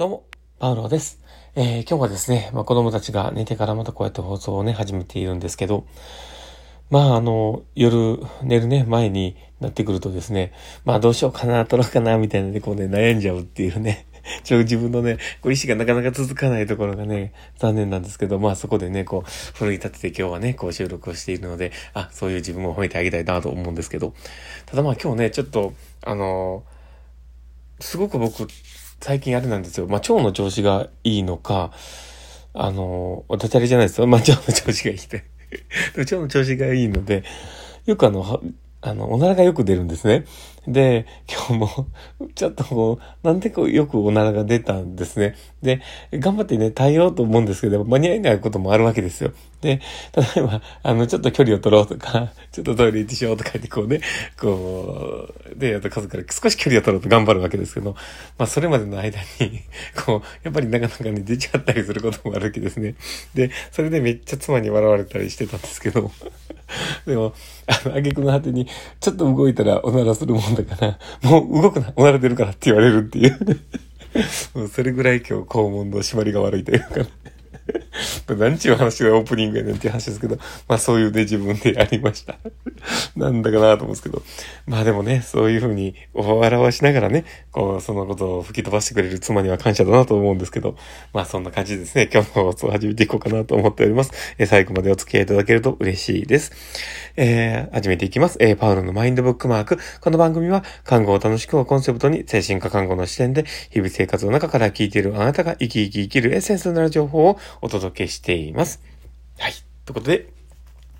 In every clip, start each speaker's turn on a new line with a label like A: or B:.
A: どうも、パウロです。えー、今日はですね、まあ、子供たちが寝てからまたこうやって放送をね、始めているんですけど、まあ、あの、夜寝るね、前になってくるとですね、まあどうしようかな、撮ろうかな、みたいなでこうね、悩んじゃうっていうね、ちょ、自分のね、こう意志がなかなか続かないところがね、残念なんですけど、まあそこでね、こう、奮い立てて今日はね、こう収録をしているので、あ、そういう自分を褒めてあげたいなと思うんですけど、ただまあ今日ね、ちょっと、あのすごく僕、最近あれなんですよ。まあ、腸の調子がいいのか、あの、ダジャレじゃないですよ。まあ、腸の調子がいいって。腸の調子がいいので、よくあの、あの、おならがよく出るんですね。で、今日も、ちょっとこう、なんでこう、よくおならが出たんですね。で、頑張ってね、耐えようと思うんですけど、間に合えないこともあるわけですよ。で、例えば、あの、ちょっと距離を取ろうとか、ちょっとトイレ行ってしようとか言ってこうね、こう、で、あと数から少し距離を取ろうと頑張るわけですけど、まあ、それまでの間に、こう、やっぱりなかなかね、出ちゃったりすることもあるわけですね。で、それでめっちゃ妻に笑われたりしてたんですけど、でも、あの、挙句の果てに、ちょっと動いたらおならするもんだから、もう動くな、おなら出るからって言われるっていう。もうそれぐらい今日肛門の締まりが悪いというかね。何ちゅう話がオープニングやねんっていう話ですけど、まあそういうね、自分でやりました。なんだかなと思うんですけど。まあでもね、そういうふうに笑わしながらね、こう、そのことを吹き飛ばしてくれる妻には感謝だなと思うんですけど、まあそんな感じですね、今日の放送を始めていこうかなと思っております。え、最後までお付き合いいただけると嬉しいです。えー、始めていきます。えー、パウロのマインドブックマーク。この番組は、看護を楽しくをコンセプトに、精神科看護の視点で、日々生活の中から聞いているあなたが生き生き生きるエッセンスのなる情報をお届けしています。はい。ということで、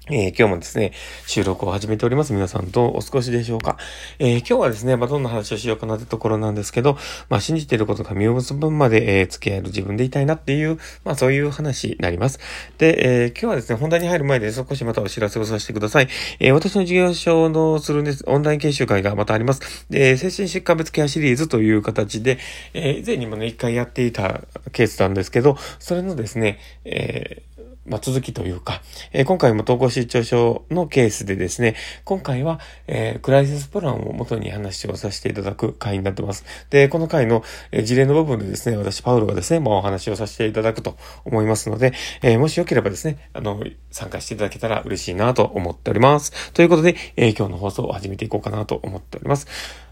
A: えー、今日もですね、収録を始めております。皆さんどうお過ごしでしょうか。えー、今日はですね、まあ、どんな話をしようかなってところなんですけど、まあ、信じていることが身を結ぶ分まで、えー、付き合える自分でいたいなっていう、まあ、そういう話になります。で、え今日はですね、本題に入る前で少しまたお知らせをさせてください。え私の事業所のするんです、オンライン研修会がまたあります。で、精神疾患別ケアシリーズという形で、え以前にもね、一回やっていたケースなんですけど、それのですね、えまあ、続きというか、えー、今回も統合失調症のケースでですね、今回は、えー、クライシスプランを元に話をさせていただく回になってます。で、この回の、え、事例の部分でですね、私、パウロがですね、まあ、お話をさせていただくと思いますので、えー、もしよければですね、あの、参加していただけたら嬉しいなと思っております。ということで、え、今日の放送を始めていこうかなと思っております。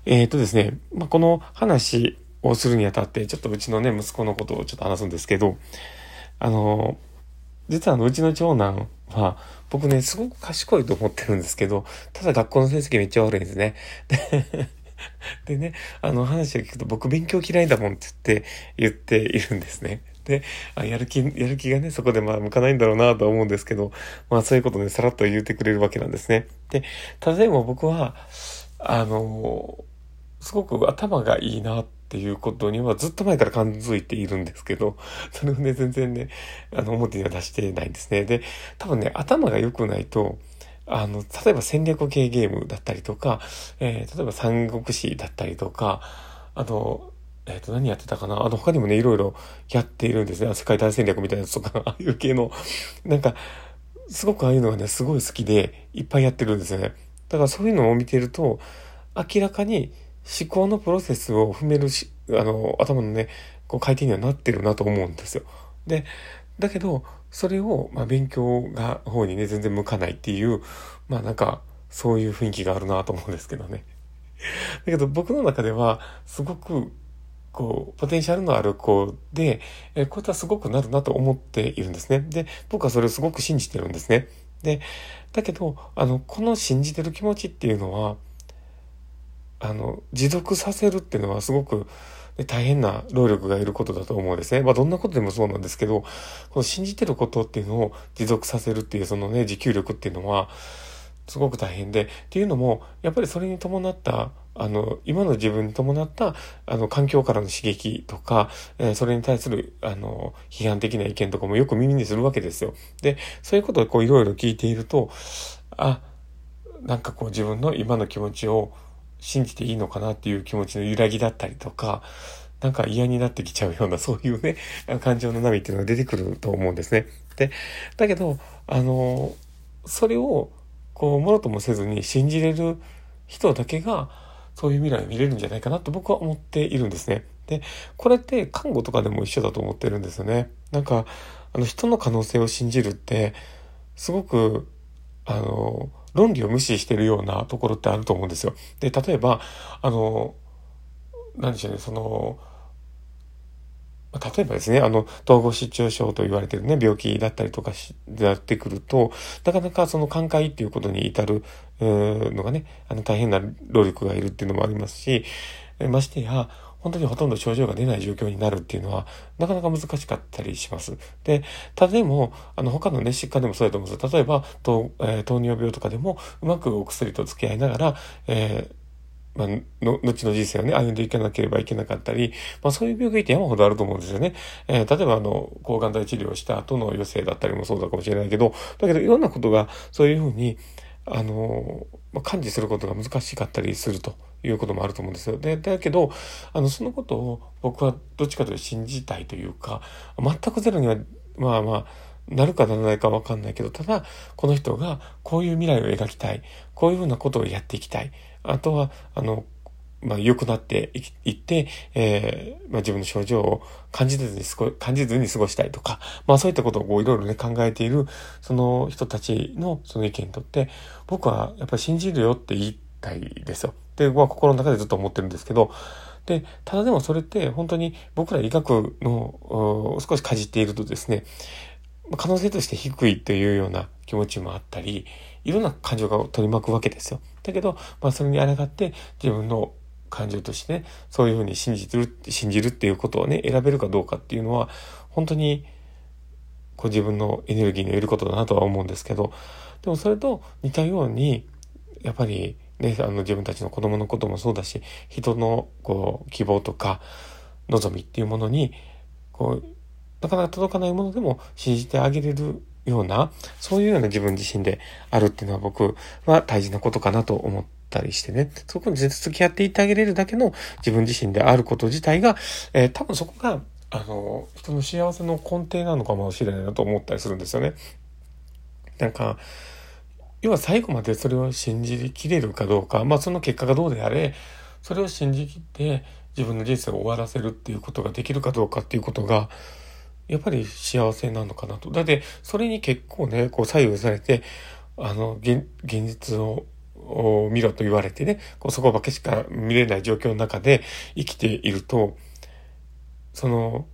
A: えっ、とですね、まあ、この話をするにあたって、ちょっとうちのね、息子のことをちょっと話すんですけど、あの実はあの、うちの長男は、僕ね、すごく賢いと思ってるんですけど、ただ学校の成績めっちゃ悪いんですね。でね、あの話を聞くと僕勉強嫌いだもんって言って、言っているんですね。で、あやる気、やる気がね、そこでまあ向かないんだろうなと思うんですけど、まあそういうことね、さらっと言ってくれるわけなんですね。で、ただでも僕は、あの、すごく頭がいいなってっていうことにはずっと前から感づいているんですけど、それをね、全然ね、あの、表には出してないんですね。で、多分ね、頭が良くないと、あの、例えば戦略系ゲームだったりとか、えー、例えば三国志だったりとか、あの、えっ、ー、と、何やってたかな？あの、他にもね、いろいろやっているんですね。世界大戦略みたいなやつとか、ああいう系の、なんか、すごくああいうのがね、すごい好きで、いっぱいやってるんですよね。だからそういうのを見てると、明らかに、思考のプロセスを踏めるし、あの、頭のね、こう回転にはなってるなと思うんですよ。で、だけど、それを、まあ、勉強が、方にね、全然向かないっていう、まあなんか、そういう雰囲気があるなと思うんですけどね。だけど僕の中では、すごく、こう、ポテンシャルのある子で、えこういったすごくなるなと思っているんですね。で、僕はそれをすごく信じてるんですね。で、だけど、あの、この信じてる気持ちっていうのは、あの、持続させるっていうのはすごく、大変な労力がいることだと思うんですね。まあどんなことでもそうなんですけど、この信じてることっていうのを持続させるっていうそのね、持久力っていうのは、すごく大変で、っていうのも、やっぱりそれに伴った、あの、今の自分に伴った、あの、環境からの刺激とか、えー、それに対する、あの、批判的な意見とかもよく耳にするわけですよ。で、そういうことをこういろいろ聞いていると、あ、なんかこう自分の今の気持ちを、信じていいのかなっていう気持ちの揺らぎだったりとか、なんか嫌になってきちゃうような、そういうね、感情の波っていうのが出てくると思うんですね。で、だけど、あの、それを、こう、もろともせずに信じれる人だけが、そういう未来を見れるんじゃないかなと僕は思っているんですね。で、これって看護とかでも一緒だと思ってるんですよね。なんか、あの人の可能性を信じるって、すごく、あの、論理を無視してるようなところってあると思うんですよ。で、例えば、あの、何でしょうね、その、例えばですね、あの、統合失調症と言われてるね、病気だったりとかし、やってくると、なかなかその寛解っていうことに至るのがね、あの、大変な労力がいるっていうのもありますし、ましてや、本当にほとんど症状が出ない状況になるっていうのは、なかなか難しかったりします。で、ただでも、あの、他のね、疾患でもそうだと思うんです。例えば、糖,、えー、糖尿病とかでも、うまくお薬と付き合いながら、えーまあ、の、後の人生をね、歩んでいかなければいけなかったり、まあそういう病気って山ほどあると思うんですよね。えー、例えばあの、抗がん剤治療した後の余生だったりもそうだかもしれないけど、だけどいろんなことがそういうふうに、あの、まあ、感知することが難しかったりするということもあると思うんですよ。で、だけど、あの、そのことを僕はどっちかというと信じたいというか、全くゼロには、まあまあ、なるかならないかわかんないけど、ただ、この人がこういう未来を描きたい。こういうふうなことをやっていきたい。あとは、あの、まあ、良くなっていって、えー、まあ、自分の症状を感じずに過ご、感じずに過ごしたいとか、まあ、そういったことをいろいろね、考えている、その人たちのその意見にとって、僕はやっぱり信じるよって言いたいですよ。で、僕は心の中でずっと思ってるんですけど、で、ただでもそれって本当に僕ら医学の少しかじっているとですね、可能性として低いというような気持ちもあったり、いろんな感情が取り巻くわけですよ。だけど、まあそれに抗って自分の感情としてね、そういうふうに信じる、信じるっていうことをね、選べるかどうかっていうのは、本当に、こう自分のエネルギーのいることだなとは思うんですけど、でもそれと似たように、やっぱりね、あの自分たちの子供のこともそうだし、人のこう希望とか望みっていうものに、こう、なかなか届かないものでも信じてあげれるような、そういうような自分自身であるっていうのは僕は大事なことかなと思ってたりしてね、そこにずっと付き合っていってあげれるだけの自分自身であること自体が、えー、多分そこが、あの、人の幸せの根底なのかもしれないなと思ったりするんですよね。なんか、要は最後までそれを信じきれるかどうか、まあその結果がどうであれ、それを信じきって自分の人生を終わらせるっていうことができるかどうかっていうことが、やっぱり幸せなのかなと。だって、それに結構ね、こう左右されて、あの、現現実をを見ろと言われてね、こうそこばっかしか見れない状況の中で生きていると、その、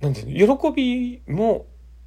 A: なんていうの、喜びも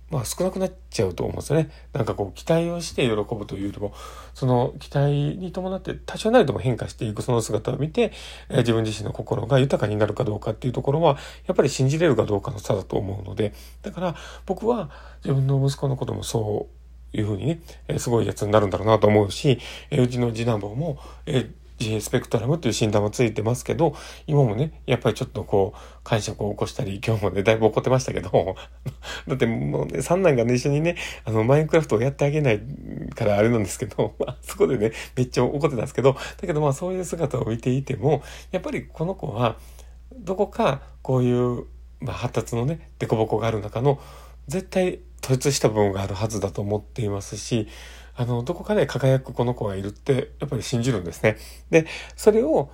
A: まあ少なくなっちゃうと思うんですよね。なんかこう期待をして喜ぶというよりも、その期待に伴って多少なりとも変化していくその姿を見て、え、自分自身の心が豊かになるかどうかっていうところは、やっぱり信じれるかどうかの差だと思うので、だから僕は自分の息子のこともそういうふうにね、え、すごいやつになるんだろうなと思うし、え、うちの次男坊も、えー自閉スペクトラムっていう診断もついてますけど、今もね、やっぱりちょっとこう、感触を起こしたり、今日もね、だいぶ怒ってましたけど、だってもうね、三男がね、一緒にね、あの、マインクラフトをやってあげないからあれなんですけど、まあ、そこでね、めっちゃ怒ってたんですけど、だけどまあそういう姿を見ていても、やっぱりこの子は、どこかこういう、まあ、発達のね、凸凹がある中の、絶対統一した部分があるはずだと思っていますし、あの、どこかで輝くこの子がいるって、やっぱり信じるんですね。で、それを、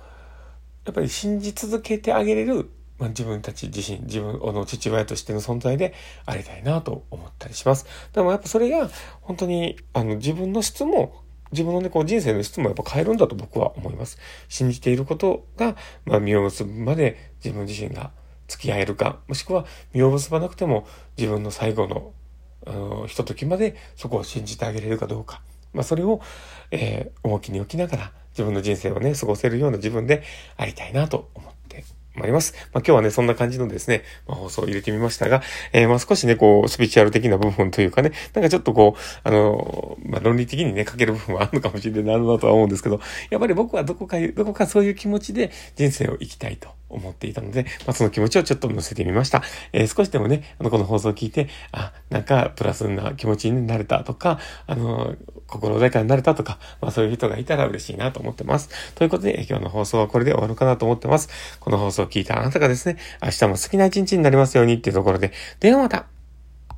A: やっぱり信じ続けてあげれる、まあ、自分たち自身、自分の父親としての存在でありたいなと思ったりします。でもやっぱそれが、本当に、あの、自分の質も、自分のね、こう人生の質もやっぱ変えるんだと僕は思います。信じていることが、まあ、実を結ぶまで自分自身が付き合えるか、もしくは実を結ばなくても自分の最後の、ひとときまでそこを信じてあげれるかどうか。まあ、それを、えー、重きに置きながら、自分の人生をね、過ごせるような自分でありたいなと思ってまいります。まあ、今日はね、そんな感じのですね、まあ、放送を入れてみましたが、えー、まあ、少しね、こう、スピリチュアル的な部分というかね、なんかちょっとこう、あの、まあ、論理的にね、書ける部分はあるのかもしれないなとは思うんですけど、やっぱり僕はどこか、どこかそういう気持ちで人生を生きたいと思っていたので、まあ、その気持ちをちょっと乗せてみました。えー、少しでもね、あの、この放送を聞いて、あ、なんか、プラスな気持ちになれたとか、あの、心穏やかになれたとか、まあ、そういう人がいたら嬉しいなと思ってます。ということで、今日の放送はこれで終わるかなと思ってます。この放送を聞いたあなたがですね、明日も好きな一日になりますようにっていうところで、ではまた